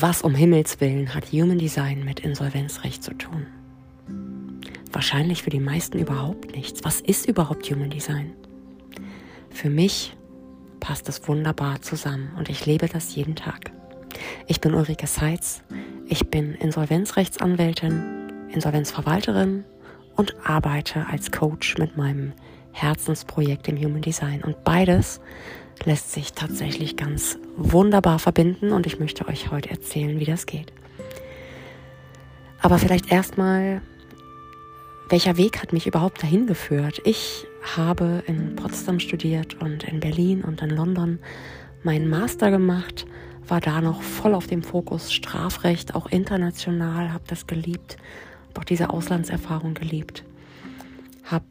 Was um Himmels willen hat Human Design mit Insolvenzrecht zu tun? Wahrscheinlich für die meisten überhaupt nichts. Was ist überhaupt Human Design? Für mich passt es wunderbar zusammen und ich lebe das jeden Tag. Ich bin Ulrike Seitz, ich bin Insolvenzrechtsanwältin, Insolvenzverwalterin und arbeite als Coach mit meinem Herzensprojekt im Human Design. Und beides lässt sich tatsächlich ganz wunderbar verbinden und ich möchte euch heute erzählen, wie das geht. Aber vielleicht erstmal, welcher Weg hat mich überhaupt dahin geführt? Ich habe in Potsdam studiert und in Berlin und in London meinen Master gemacht, war da noch voll auf dem Fokus Strafrecht, auch international, habe das geliebt, habe auch diese Auslandserfahrung geliebt, habe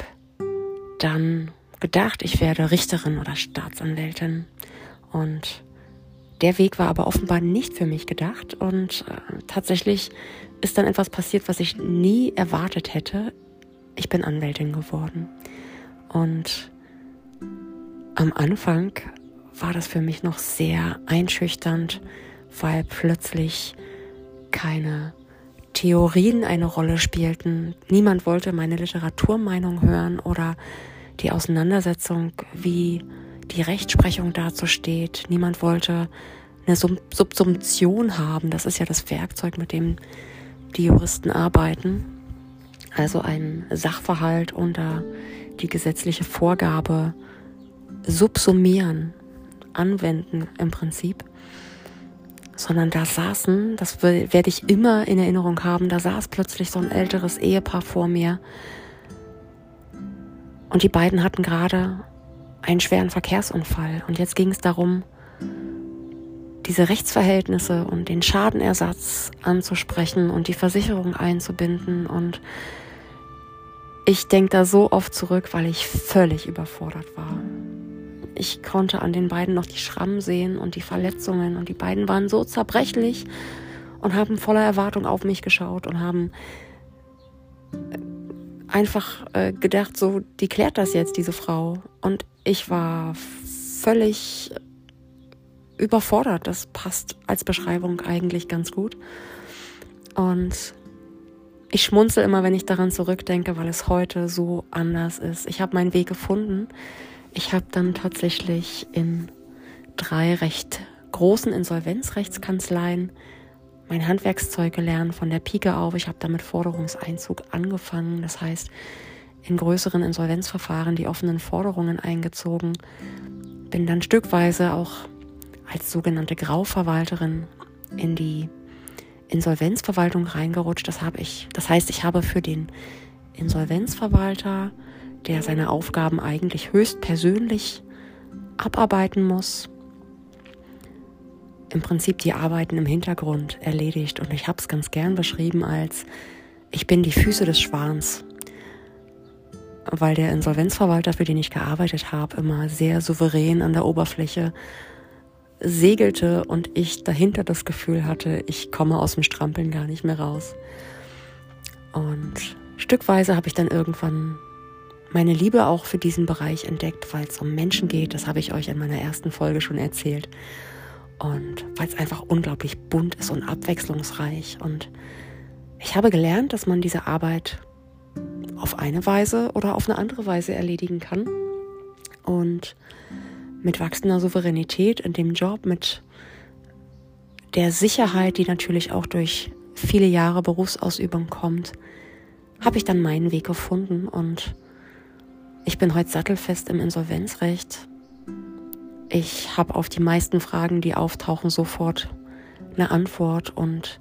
dann gedacht, ich werde Richterin oder Staatsanwältin. Und der Weg war aber offenbar nicht für mich gedacht. Und äh, tatsächlich ist dann etwas passiert, was ich nie erwartet hätte. Ich bin Anwältin geworden. Und am Anfang war das für mich noch sehr einschüchternd, weil plötzlich keine Theorien eine Rolle spielten. Niemand wollte meine Literaturmeinung hören oder die Auseinandersetzung, wie die Rechtsprechung dazu steht. Niemand wollte eine Subsumption haben. Das ist ja das Werkzeug, mit dem die Juristen arbeiten. Also ein Sachverhalt unter die gesetzliche Vorgabe subsumieren, anwenden im Prinzip. Sondern da saßen, das werde ich immer in Erinnerung haben, da saß plötzlich so ein älteres Ehepaar vor mir, und die beiden hatten gerade einen schweren Verkehrsunfall. Und jetzt ging es darum, diese Rechtsverhältnisse und den Schadenersatz anzusprechen und die Versicherung einzubinden. Und ich denke da so oft zurück, weil ich völlig überfordert war. Ich konnte an den beiden noch die Schrammen sehen und die Verletzungen und die beiden waren so zerbrechlich und haben voller Erwartung auf mich geschaut und haben einfach äh, gedacht, so, die klärt das jetzt, diese Frau. Und ich war völlig überfordert. Das passt als Beschreibung eigentlich ganz gut. Und ich schmunzel immer, wenn ich daran zurückdenke, weil es heute so anders ist. Ich habe meinen Weg gefunden. Ich habe dann tatsächlich in drei recht großen Insolvenzrechtskanzleien mein Handwerkszeug gelernt von der Pike auf. Ich habe damit Forderungseinzug angefangen. Das heißt, in größeren Insolvenzverfahren die offenen Forderungen eingezogen. Bin dann stückweise auch als sogenannte Grauverwalterin in die Insolvenzverwaltung reingerutscht. Das habe ich. Das heißt, ich habe für den Insolvenzverwalter, der seine Aufgaben eigentlich höchst persönlich abarbeiten muss, im Prinzip die Arbeiten im Hintergrund erledigt. Und ich habe es ganz gern beschrieben als, ich bin die Füße des Schwans. Weil der Insolvenzverwalter, für den ich gearbeitet habe, immer sehr souverän an der Oberfläche segelte und ich dahinter das Gefühl hatte, ich komme aus dem Strampeln gar nicht mehr raus. Und stückweise habe ich dann irgendwann meine Liebe auch für diesen Bereich entdeckt, weil es um Menschen geht. Das habe ich euch in meiner ersten Folge schon erzählt. Und weil es einfach unglaublich bunt ist und abwechslungsreich. Und ich habe gelernt, dass man diese Arbeit auf eine Weise oder auf eine andere Weise erledigen kann. Und mit wachsender Souveränität in dem Job, mit der Sicherheit, die natürlich auch durch viele Jahre Berufsausübung kommt, habe ich dann meinen Weg gefunden und ich bin heute sattelfest im Insolvenzrecht ich habe auf die meisten Fragen, die auftauchen, sofort eine Antwort und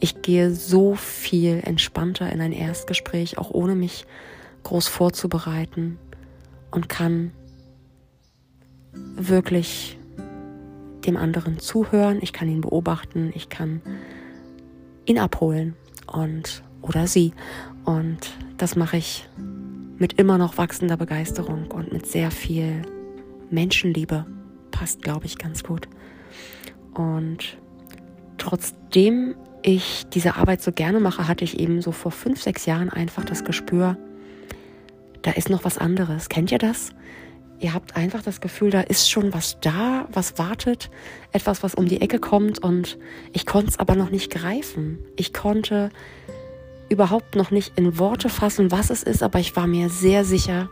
ich gehe so viel entspannter in ein Erstgespräch, auch ohne mich groß vorzubereiten und kann wirklich dem anderen zuhören, ich kann ihn beobachten, ich kann ihn abholen und oder sie. Und das mache ich mit immer noch wachsender Begeisterung und mit sehr viel Menschenliebe passt, glaube ich, ganz gut. Und trotzdem ich diese Arbeit so gerne mache, hatte ich eben so vor fünf, sechs Jahren einfach das Gespür, da ist noch was anderes. Kennt ihr das? ihr habt einfach das Gefühl, da ist schon was da, was wartet, etwas, was um die Ecke kommt und ich konnte es aber noch nicht greifen. Ich konnte überhaupt noch nicht in Worte fassen, was es ist, aber ich war mir sehr sicher,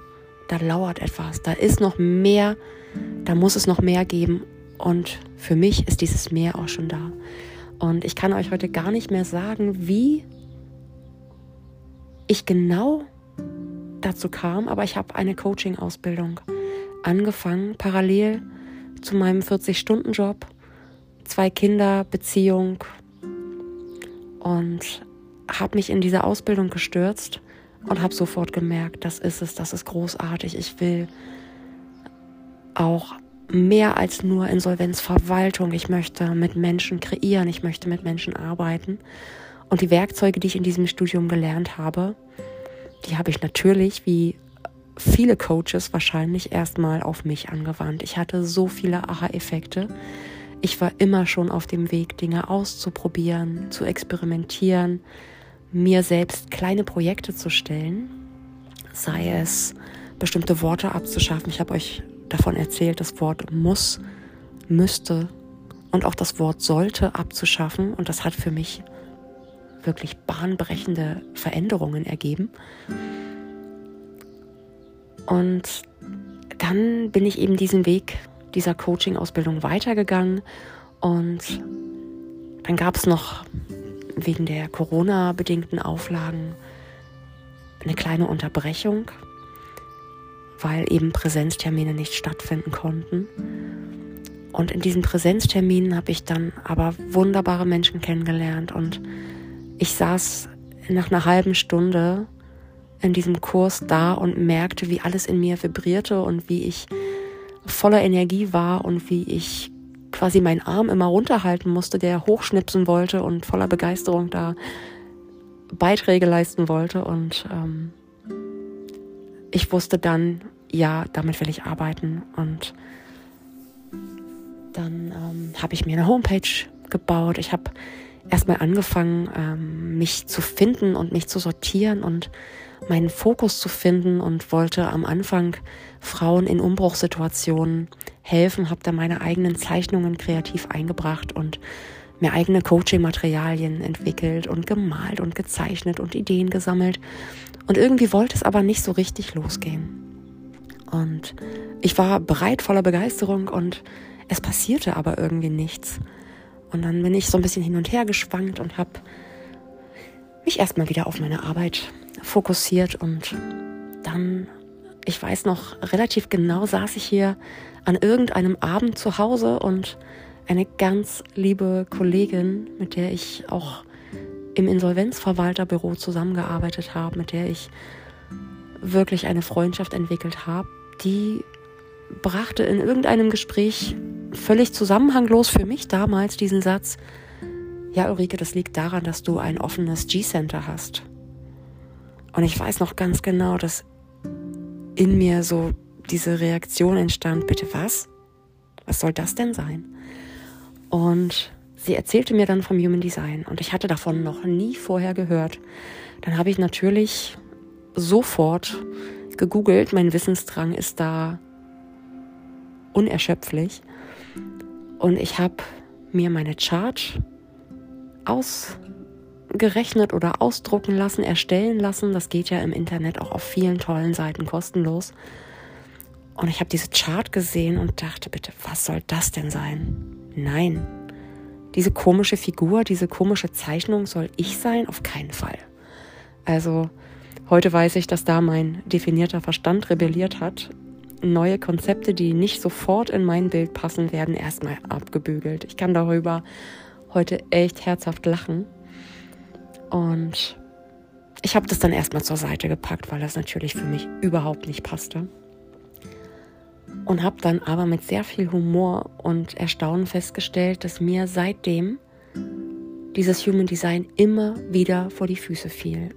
da lauert etwas, da ist noch mehr, da muss es noch mehr geben. Und für mich ist dieses Meer auch schon da. Und ich kann euch heute gar nicht mehr sagen, wie ich genau dazu kam, aber ich habe eine Coaching-Ausbildung angefangen, parallel zu meinem 40-Stunden-Job, zwei Kinder, Beziehung und habe mich in diese Ausbildung gestürzt und habe sofort gemerkt, das ist es, das ist großartig. Ich will auch mehr als nur Insolvenzverwaltung. Ich möchte mit Menschen kreieren, ich möchte mit Menschen arbeiten. Und die Werkzeuge, die ich in diesem Studium gelernt habe, die habe ich natürlich, wie viele Coaches wahrscheinlich, erstmal auf mich angewandt. Ich hatte so viele Aha-Effekte. Ich war immer schon auf dem Weg, Dinge auszuprobieren, zu experimentieren, mir selbst kleine Projekte zu stellen, sei es bestimmte Worte abzuschaffen. Ich habe euch davon erzählt, das Wort muss, müsste und auch das Wort sollte abzuschaffen. Und das hat für mich wirklich bahnbrechende Veränderungen ergeben. Und dann bin ich eben diesen Weg dieser Coaching-Ausbildung weitergegangen und dann gab es noch wegen der Corona-bedingten Auflagen eine kleine Unterbrechung, weil eben Präsenztermine nicht stattfinden konnten. Und in diesen Präsenzterminen habe ich dann aber wunderbare Menschen kennengelernt und ich saß nach einer halben Stunde in diesem Kurs da und merkte, wie alles in mir vibrierte und wie ich voller Energie war und wie ich quasi meinen Arm immer runterhalten musste, der hochschnipsen wollte und voller Begeisterung da Beiträge leisten wollte. Und ähm, ich wusste dann, ja, damit will ich arbeiten. Und dann ähm, habe ich mir eine Homepage gebaut. Ich habe erstmal angefangen, ähm, mich zu finden und mich zu sortieren und meinen Fokus zu finden und wollte am Anfang Frauen in Umbruchssituationen helfen, habe da meine eigenen Zeichnungen kreativ eingebracht und mir eigene Coaching-Materialien entwickelt und gemalt und gezeichnet und Ideen gesammelt. Und irgendwie wollte es aber nicht so richtig losgehen. Und ich war bereit voller Begeisterung und es passierte aber irgendwie nichts. Und dann bin ich so ein bisschen hin und her geschwankt und habe mich erstmal wieder auf meine Arbeit fokussiert und dann, ich weiß noch relativ genau, saß ich hier an irgendeinem Abend zu Hause und eine ganz liebe Kollegin, mit der ich auch im Insolvenzverwalterbüro zusammengearbeitet habe, mit der ich wirklich eine Freundschaft entwickelt habe, die brachte in irgendeinem Gespräch völlig zusammenhanglos für mich damals diesen Satz, ja Ulrike, das liegt daran, dass du ein offenes G-Center hast. Und ich weiß noch ganz genau, dass in mir so diese Reaktion entstand, bitte was? Was soll das denn sein? Und sie erzählte mir dann vom Human Design und ich hatte davon noch nie vorher gehört. Dann habe ich natürlich sofort gegoogelt, mein Wissensdrang ist da unerschöpflich. Und ich habe mir meine Chart aus gerechnet oder ausdrucken lassen, erstellen lassen. Das geht ja im Internet auch auf vielen tollen Seiten kostenlos. Und ich habe diese Chart gesehen und dachte, bitte, was soll das denn sein? Nein, diese komische Figur, diese komische Zeichnung soll ich sein? Auf keinen Fall. Also heute weiß ich, dass da mein definierter Verstand rebelliert hat. Neue Konzepte, die nicht sofort in mein Bild passen, werden erstmal abgebügelt. Ich kann darüber heute echt herzhaft lachen. Und ich habe das dann erstmal zur Seite gepackt, weil das natürlich für mich überhaupt nicht passte. Und habe dann aber mit sehr viel Humor und Erstaunen festgestellt, dass mir seitdem dieses Human Design immer wieder vor die Füße fiel.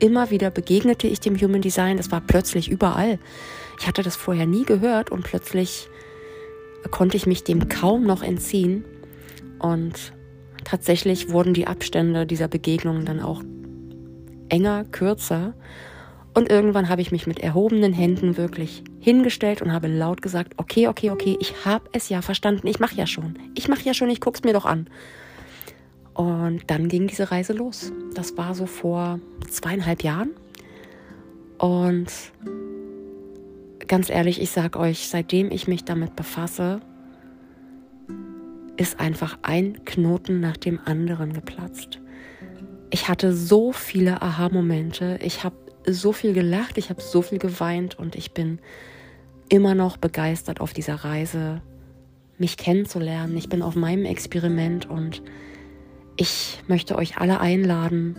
Immer wieder begegnete ich dem Human Design, das war plötzlich überall. Ich hatte das vorher nie gehört und plötzlich konnte ich mich dem kaum noch entziehen. Und tatsächlich wurden die Abstände dieser Begegnungen dann auch enger, kürzer. Und irgendwann habe ich mich mit erhobenen Händen wirklich hingestellt und habe laut gesagt, okay, okay, okay, ich habe es ja verstanden, ich mache ja schon. Ich mache ja schon, ich guck's mir doch an. Und dann ging diese Reise los. Das war so vor zweieinhalb Jahren. Und ganz ehrlich, ich sage euch, seitdem ich mich damit befasse, ist einfach ein Knoten nach dem anderen geplatzt. Ich hatte so viele Aha-Momente. Ich habe so viel gelacht, ich habe so viel geweint und ich bin immer noch begeistert auf dieser Reise, mich kennenzulernen. Ich bin auf meinem Experiment und ich möchte euch alle einladen,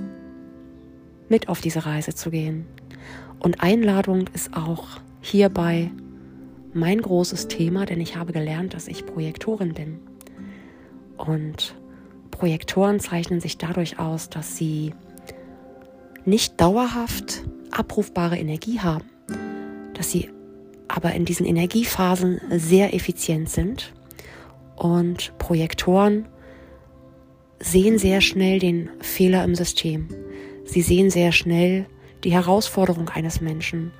mit auf diese Reise zu gehen. Und Einladung ist auch hierbei mein großes Thema, denn ich habe gelernt, dass ich Projektorin bin. Und Projektoren zeichnen sich dadurch aus, dass sie nicht dauerhaft abrufbare Energie haben, dass sie aber in diesen Energiephasen sehr effizient sind. Und Projektoren sehen sehr schnell den Fehler im System. Sie sehen sehr schnell die Herausforderung eines Menschen.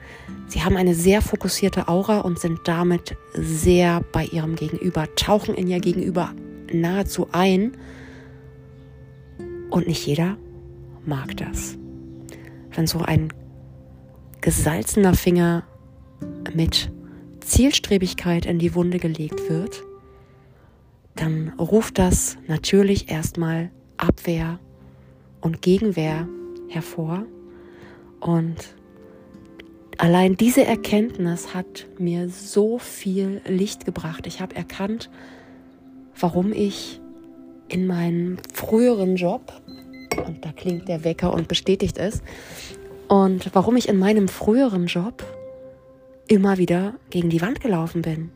Sie haben eine sehr fokussierte Aura und sind damit sehr bei ihrem Gegenüber, tauchen in ihr Gegenüber nahezu ein. Und nicht jeder mag das. Wenn so ein gesalzener Finger mit Zielstrebigkeit in die Wunde gelegt wird, dann ruft das natürlich erstmal Abwehr und Gegenwehr hervor. Und allein diese Erkenntnis hat mir so viel Licht gebracht. Ich habe erkannt, warum ich in meinem früheren Job, und da klingt der Wecker und bestätigt es, und warum ich in meinem früheren Job immer wieder gegen die Wand gelaufen bin.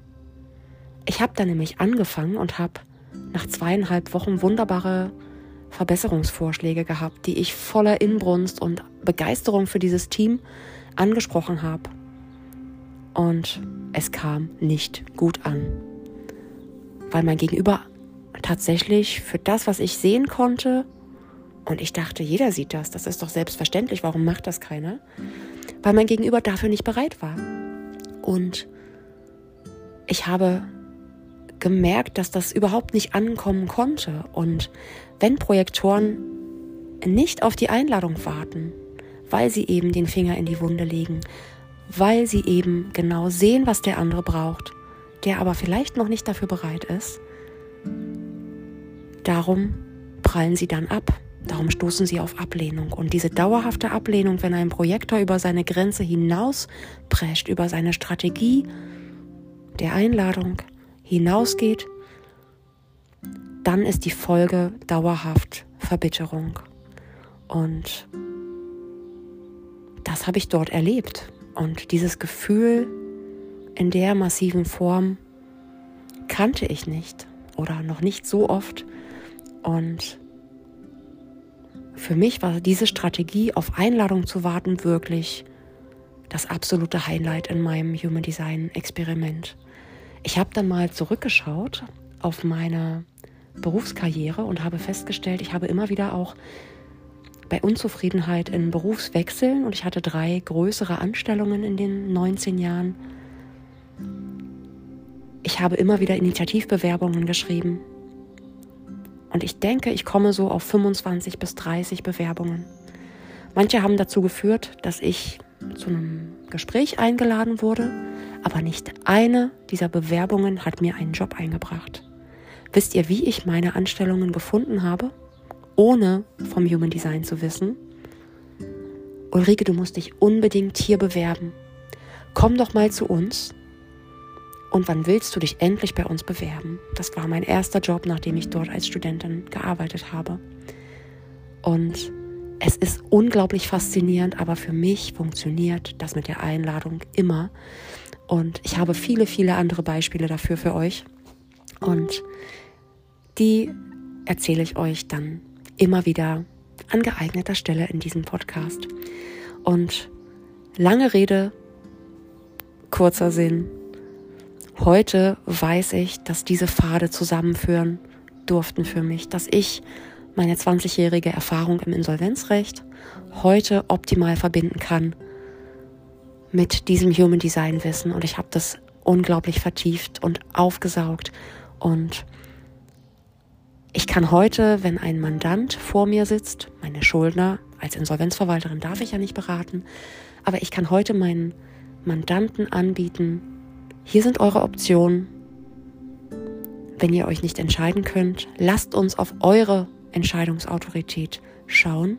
Ich habe da nämlich angefangen und habe nach zweieinhalb Wochen wunderbare Verbesserungsvorschläge gehabt, die ich voller Inbrunst und Begeisterung für dieses Team angesprochen habe. Und es kam nicht gut an, weil mein Gegenüber tatsächlich für das, was ich sehen konnte, und ich dachte, jeder sieht das, das ist doch selbstverständlich, warum macht das keiner? Weil mein Gegenüber dafür nicht bereit war. Und ich habe gemerkt, dass das überhaupt nicht ankommen konnte. Und wenn Projektoren nicht auf die Einladung warten, weil sie eben den Finger in die Wunde legen, weil sie eben genau sehen, was der andere braucht, der aber vielleicht noch nicht dafür bereit ist, darum prallen sie dann ab. Darum stoßen sie auf Ablehnung. Und diese dauerhafte Ablehnung, wenn ein Projektor über seine Grenze hinausprescht, über seine Strategie der Einladung, hinausgeht, dann ist die Folge dauerhaft Verbitterung. Und das habe ich dort erlebt. Und dieses Gefühl in der massiven Form kannte ich nicht oder noch nicht so oft. Und für mich war diese Strategie, auf Einladung zu warten, wirklich das absolute Highlight in meinem Human Design Experiment. Ich habe dann mal zurückgeschaut auf meine Berufskarriere und habe festgestellt, ich habe immer wieder auch bei Unzufriedenheit in Berufswechseln und ich hatte drei größere Anstellungen in den 19 Jahren. Ich habe immer wieder Initiativbewerbungen geschrieben. Und ich denke, ich komme so auf 25 bis 30 Bewerbungen. Manche haben dazu geführt, dass ich zu einem Gespräch eingeladen wurde aber nicht eine dieser Bewerbungen hat mir einen Job eingebracht. Wisst ihr, wie ich meine Anstellungen gefunden habe, ohne vom Human Design zu wissen? Ulrike, du musst dich unbedingt hier bewerben. Komm doch mal zu uns. Und wann willst du dich endlich bei uns bewerben? Das war mein erster Job, nachdem ich dort als Studentin gearbeitet habe. Und es ist unglaublich faszinierend, aber für mich funktioniert das mit der Einladung immer. Und ich habe viele, viele andere Beispiele dafür für euch. Und die erzähle ich euch dann immer wieder an geeigneter Stelle in diesem Podcast. Und lange Rede, kurzer Sinn. Heute weiß ich, dass diese Pfade zusammenführen durften für mich, dass ich meine 20-jährige Erfahrung im Insolvenzrecht heute optimal verbinden kann mit diesem Human Design Wissen. Und ich habe das unglaublich vertieft und aufgesaugt. Und ich kann heute, wenn ein Mandant vor mir sitzt, meine Schuldner, als Insolvenzverwalterin darf ich ja nicht beraten, aber ich kann heute meinen Mandanten anbieten, hier sind eure Optionen. Wenn ihr euch nicht entscheiden könnt, lasst uns auf eure Entscheidungsautorität schauen.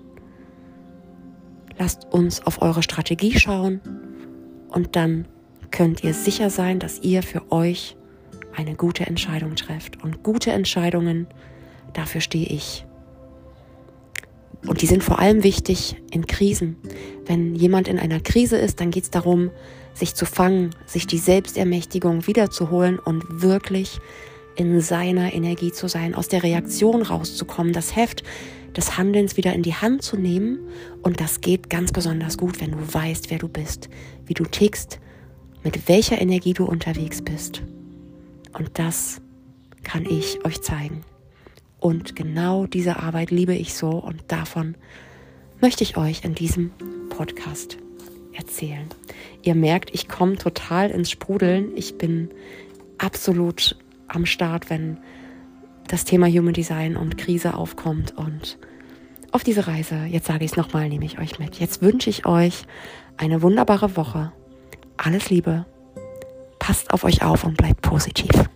Lasst uns auf eure Strategie schauen und dann könnt ihr sicher sein, dass ihr für euch eine gute Entscheidung trefft. Und gute Entscheidungen, dafür stehe ich. Und die sind vor allem wichtig in Krisen. Wenn jemand in einer Krise ist, dann geht es darum, sich zu fangen, sich die Selbstermächtigung wiederzuholen und wirklich in seiner Energie zu sein, aus der Reaktion rauszukommen, das Heft des Handelns wieder in die Hand zu nehmen. Und das geht ganz besonders gut, wenn du weißt, wer du bist, wie du tickst, mit welcher Energie du unterwegs bist. Und das kann ich euch zeigen. Und genau diese Arbeit liebe ich so und davon möchte ich euch in diesem Podcast erzählen. Ihr merkt, ich komme total ins Sprudeln. Ich bin absolut am Start, wenn das Thema Human Design und Krise aufkommt. Und auf diese Reise, jetzt sage ich es nochmal, nehme ich euch mit. Jetzt wünsche ich euch eine wunderbare Woche. Alles Liebe. Passt auf euch auf und bleibt positiv.